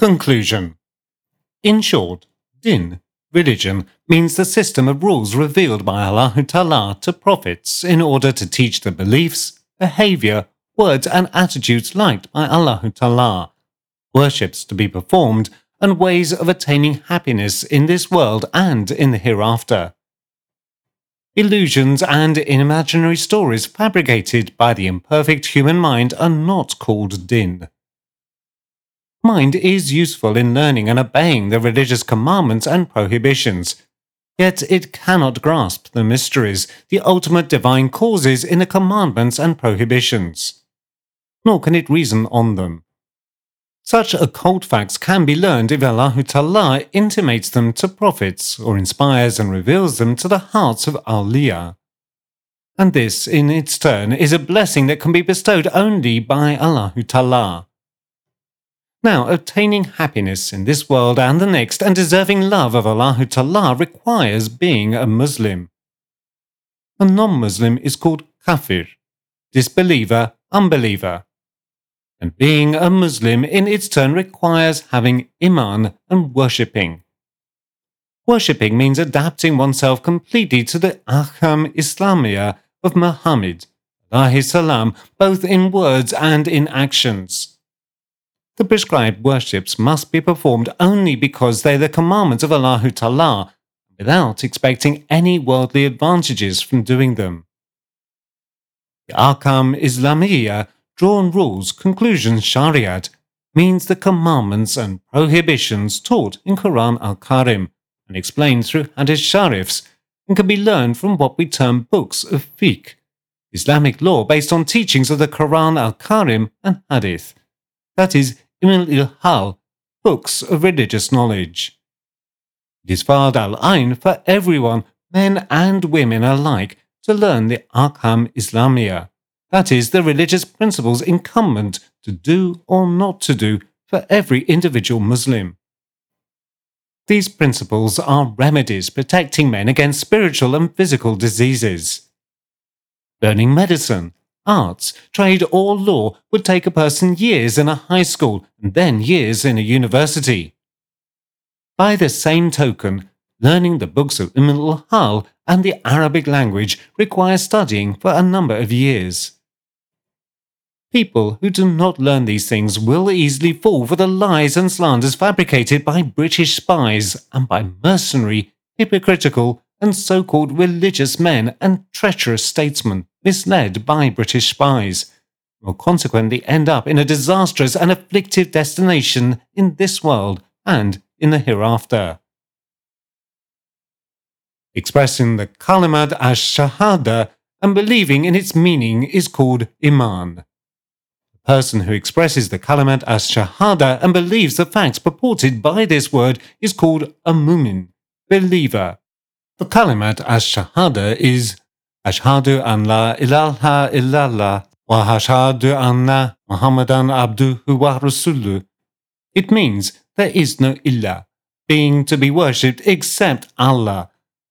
Conclusion In short, din, religion, means the system of rules revealed by Allah Ta'ala to prophets in order to teach the beliefs, behavior, words, and attitudes liked by Allah Ta'ala, worships to be performed, and ways of attaining happiness in this world and in the hereafter. Illusions and imaginary stories fabricated by the imperfect human mind are not called din. Mind is useful in learning and obeying the religious commandments and prohibitions, yet it cannot grasp the mysteries, the ultimate divine causes in the commandments and prohibitions. Nor can it reason on them. Such occult facts can be learned if Allah Ta'ala intimates them to prophets or inspires and reveals them to the hearts of awliya. And this, in its turn, is a blessing that can be bestowed only by Allah Ta'ala. Now, obtaining happiness in this world and the next and deserving love of Allah Ta'ala requires being a Muslim. A non Muslim is called kafir, disbeliever, unbeliever. And being a Muslim in its turn requires having iman and worshipping. Worshipping means adapting oneself completely to the Ahkam Islamiyah of Muhammad, salam, both in words and in actions. The prescribed worships must be performed only because they are the commandments of Allah Ta'ala, without expecting any worldly advantages from doing them. The Ahkam Islamiyah, drawn rules, conclusions, Shariat, means the commandments and prohibitions taught in Quran al-Karim and explained through Hadith Sharifs and can be learned from what we term books of fiqh, Islamic law based on teachings of the Quran al-Karim and Hadith. That is, Ilm books of religious knowledge. It is Fard al Ain for everyone, men and women alike, to learn the Ahkam Islamia, that is, the religious principles incumbent to do or not to do for every individual Muslim. These principles are remedies protecting men against spiritual and physical diseases. Learning medicine, arts, trade, or law would take a person years in a high school and then years in a university. By the same token, learning the books of Umm al-Hal and the Arabic language requires studying for a number of years. People who do not learn these things will easily fall for the lies and slanders fabricated by British spies and by mercenary, hypocritical, and so called religious men and treacherous statesmen misled by British spies, will consequently end up in a disastrous and afflictive destination in this world and in the hereafter. Expressing the Kalimat as shahada and believing in its meaning is called Iman. The person who expresses the Kalimat as shahada and believes the facts purported by this word is called a Mumin, believer, the kalimat ash-shahada is Ashhadu an la ilaha illallah wa ashhadu anna Muhammadan abduhu wa rasuluh. It means there is no illah, being to be worshipped except Allah,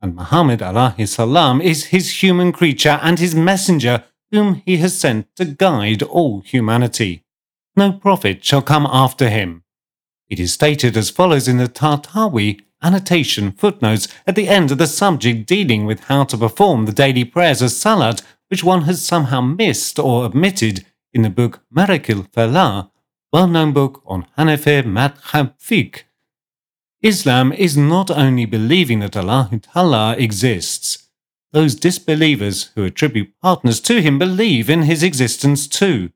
and Muhammad alayhi salam is his human creature and his messenger whom he has sent to guide all humanity. No prophet shall come after him. It is stated as follows in the Tahtawi annotation footnotes at the end of the subject dealing with how to perform the daily prayers of Salat, which one has somehow missed or omitted in the book Marakil Falah, well-known book on Hanafi Madhab Fiqh. Islam is not only believing that Allah exists. Those disbelievers who attribute partners to him believe in his existence too.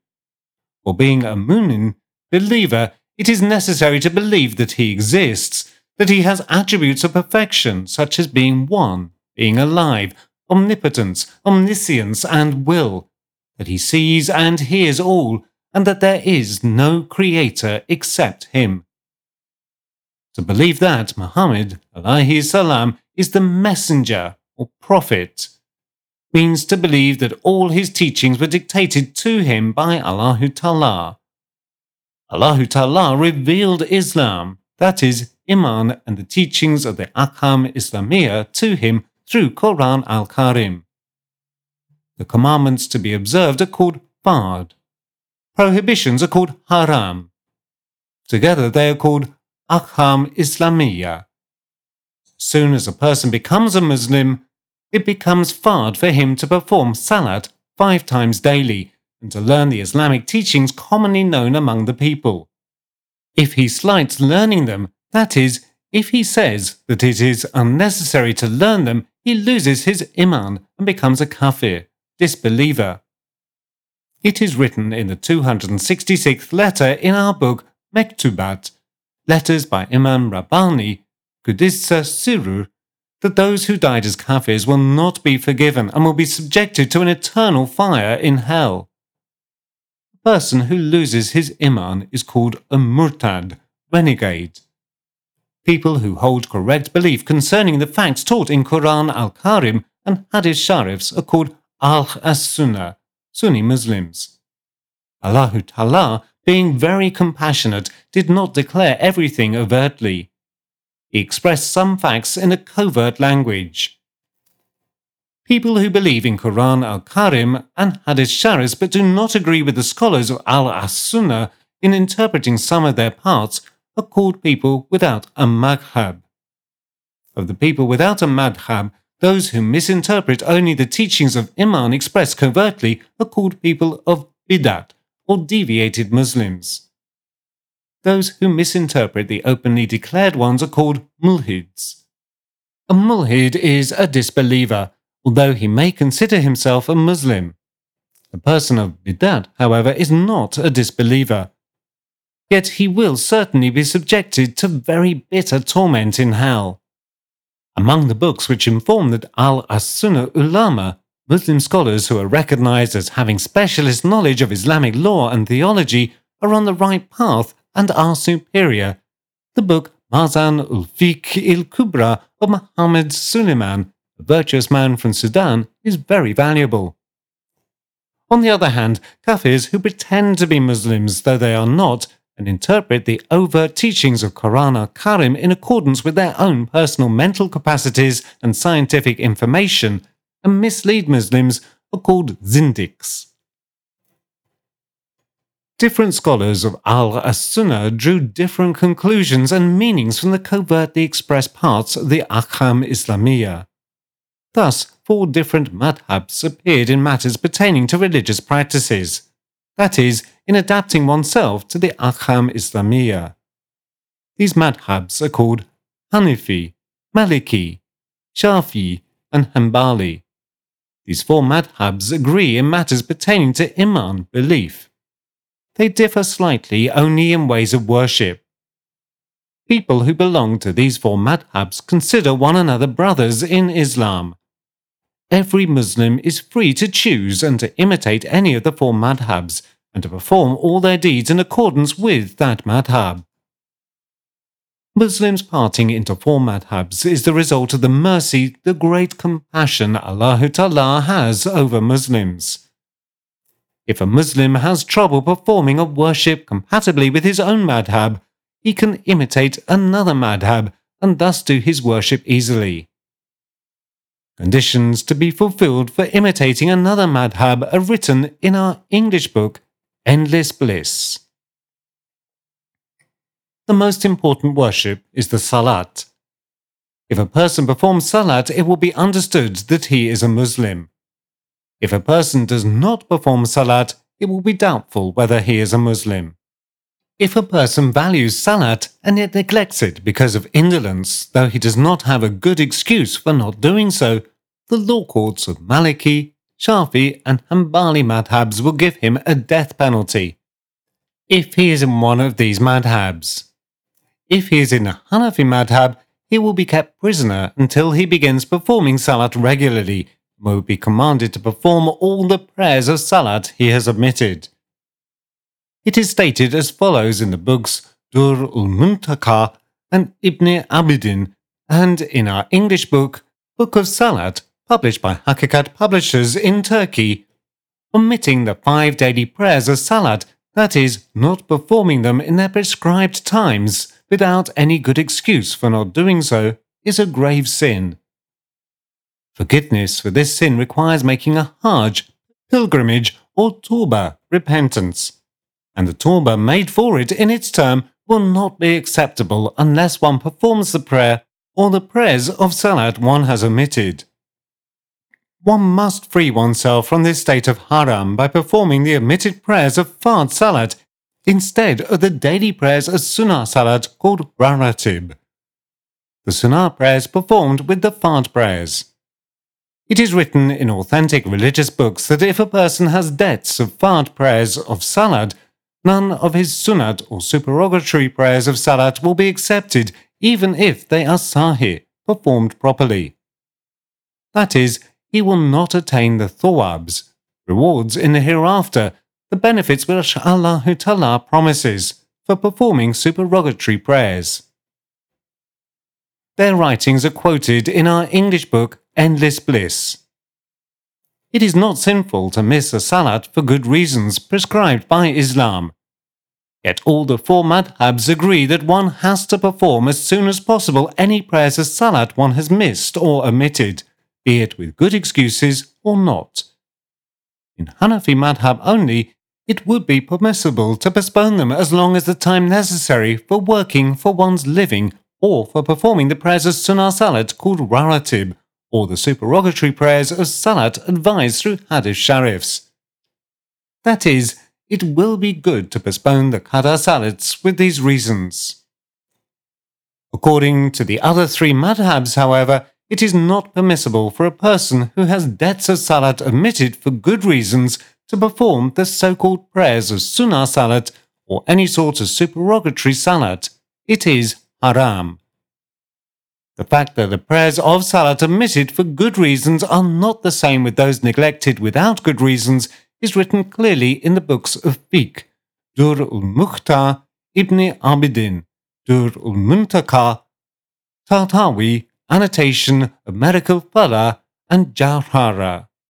For being a mu'min, believer, it is necessary to believe that he exists, that he has attributes of perfection, such as being one, being alive, omnipotence, omniscience, and will, that he sees and hears all, and that there is no creator except him. To believe that Muhammad salam, is the messenger or prophet means to believe that all his teachings were dictated to him by Allah Ta'ala. Allah Ta'ala revealed Islam, that is, Iman and the teachings of the Ahkam Islamiyah to him through Quran al-Karim. The commandments to be observed are called fard. Prohibitions are called haram. Together they are called Ahkam Islamiyya. Soon as a person becomes a Muslim, it becomes fard for him to perform salat five times daily and to learn the Islamic teachings commonly known among the people. If he slights learning them, that is, if he says that it is unnecessary to learn them, he loses his iman and becomes a kafir, disbeliever. It is written in the 266th letter in our book Mektubat, Letters by Imam Rabbani, Qudissa Sirur, that those who died as kafirs will not be forgiven and will be subjected to an eternal fire in hell. A person who loses his iman is called a murtad, renegade. People who hold correct belief concerning the facts taught in Quran al-Karim and Hadith Sharifs are called Ahl as-Sunnah, Sunni Muslims. Allahu Ta'ala, being very compassionate, did not declare everything overtly. He expressed some facts in a covert language. People who believe in Quran al-Karim and Hadith Sharif but do not agree with the scholars of Ahl-as-Sunnah in interpreting some of their parts are called people without a madhab. Of the people without a madhab, those who misinterpret only the teachings of Iman expressed covertly are called people of bidat, or deviated Muslims. Those who misinterpret the openly declared ones are called mulhids. A mulhid is a disbeliever, although he may consider himself a Muslim. A person of bidat, however, is not a disbeliever. Yet he will certainly be subjected to very bitter torment in hell. Among the books which inform that Ahl As-Sunnah Ulama, Muslim scholars who are recognized as having specialist knowledge of Islamic law and theology, are on the right path and are superior. The book Mazan ul Fiqh il Kubra of Muhammad Suleiman, a virtuous man from Sudan, is very valuable. On the other hand, Kafirs who pretend to be Muslims though they are not and interpret the overt teachings of Quran al Karim in accordance with their own personal mental capacities and scientific information, and mislead Muslims are called zindiks. Different scholars of Ahl as Sunnah drew different conclusions and meanings from the covertly expressed parts of the Ahkam Islamiyya. Thus, four different madhabs appeared in matters pertaining to religious practices that is, in adapting oneself to the Ahkam Islamiyya. These madhabs are called Hanafi, Maliki, Shafi, and Hanbali. These four madhabs agree in matters pertaining to Iman, belief. They differ slightly only in ways of worship. People who belong to these four madhabs consider one another brothers in Islam. Every Muslim is free to choose and to imitate any of the four madhabs and to perform all their deeds in accordance with that madhab. Muslims parting into four madhabs is the result of the mercy, the great compassion Allah Ta'ala has over Muslims. If a Muslim has trouble performing a worship compatibly with his own madhab, he can imitate another madhab and thus do his worship easily. Conditions to be fulfilled for imitating another madhab are written in our English book, Endless Bliss. The most important worship is the Salat. If a person performs Salat, it will be understood that he is a Muslim. If a person does not perform Salat, it will be doubtful whether he is a Muslim. If a person values Salat and yet neglects it because of indolence, though he does not have a good excuse for not doing so, the law courts of Maliki, Shafi, and Hanbali madhabs will give him a death penalty if he is in one of these madhabs. If he is in a Hanafi madhab, he will be kept prisoner until he begins performing Salat regularly and will be commanded to perform all the prayers of Salat he has omitted. It is stated as follows in the books Dur ul Muntaka and Ibn Abidin, and in our English book, Book of Salat, published by Hakikat Publishers in Turkey. Omitting the five daily prayers of Salat, that is, not performing them in their prescribed times, without any good excuse for not doing so, is a grave sin. Forgiveness for this sin requires making a Hajj, pilgrimage, or Tawbah, repentance and the tawbah made for it in its term will not be acceptable unless one performs the prayer or the prayers of Salat one has omitted. One must free oneself from this state of haram by performing the omitted prayers of Fard Salat instead of the daily prayers of Sunnah Salat called Rawatib. The Sunnah prayers performed with the Fard prayers. It is written in authentic religious books that if a person has debts of Fard prayers of Salat, none of his Sunnat or supererogatory prayers of Salat will be accepted even if they are Sahih, performed properly. That is, he will not attain the thawabs, rewards in the hereafter, the benefits which Allah Ta'ala promises for performing supererogatory prayers. Their writings are quoted in our English book Endless Bliss. It is not sinful to miss a salat for good reasons prescribed by Islam. Yet all the four madhabs agree that one has to perform as soon as possible any prayers as salat one has missed or omitted, be it with good excuses or not. In Hanafi madhab only, it would be permissible to postpone them as long as the time necessary for working for one's living or for performing the prayers of Sunnah Salat called Rawatib, or the supererogatory prayers of Salat advised through Hadith Sharifs. That is, it will be good to postpone the Qada Salats with these reasons. According to the other three madhabs, however, it is not permissible for a person who has debts of Salat omitted for good reasons to perform the so-called prayers of Sunnah Salat or any sort of supererogatory Salat. It is haram. The fact that the prayers of Salat omitted for good reasons are not the same with those neglected without good reasons is written clearly in the books of Fiqh, Dur ul-Mukhtar, Ibn Abidin, Dur ul-Muntaka, Tahtawi, Annotation of Marakil Falah, and Jawhara.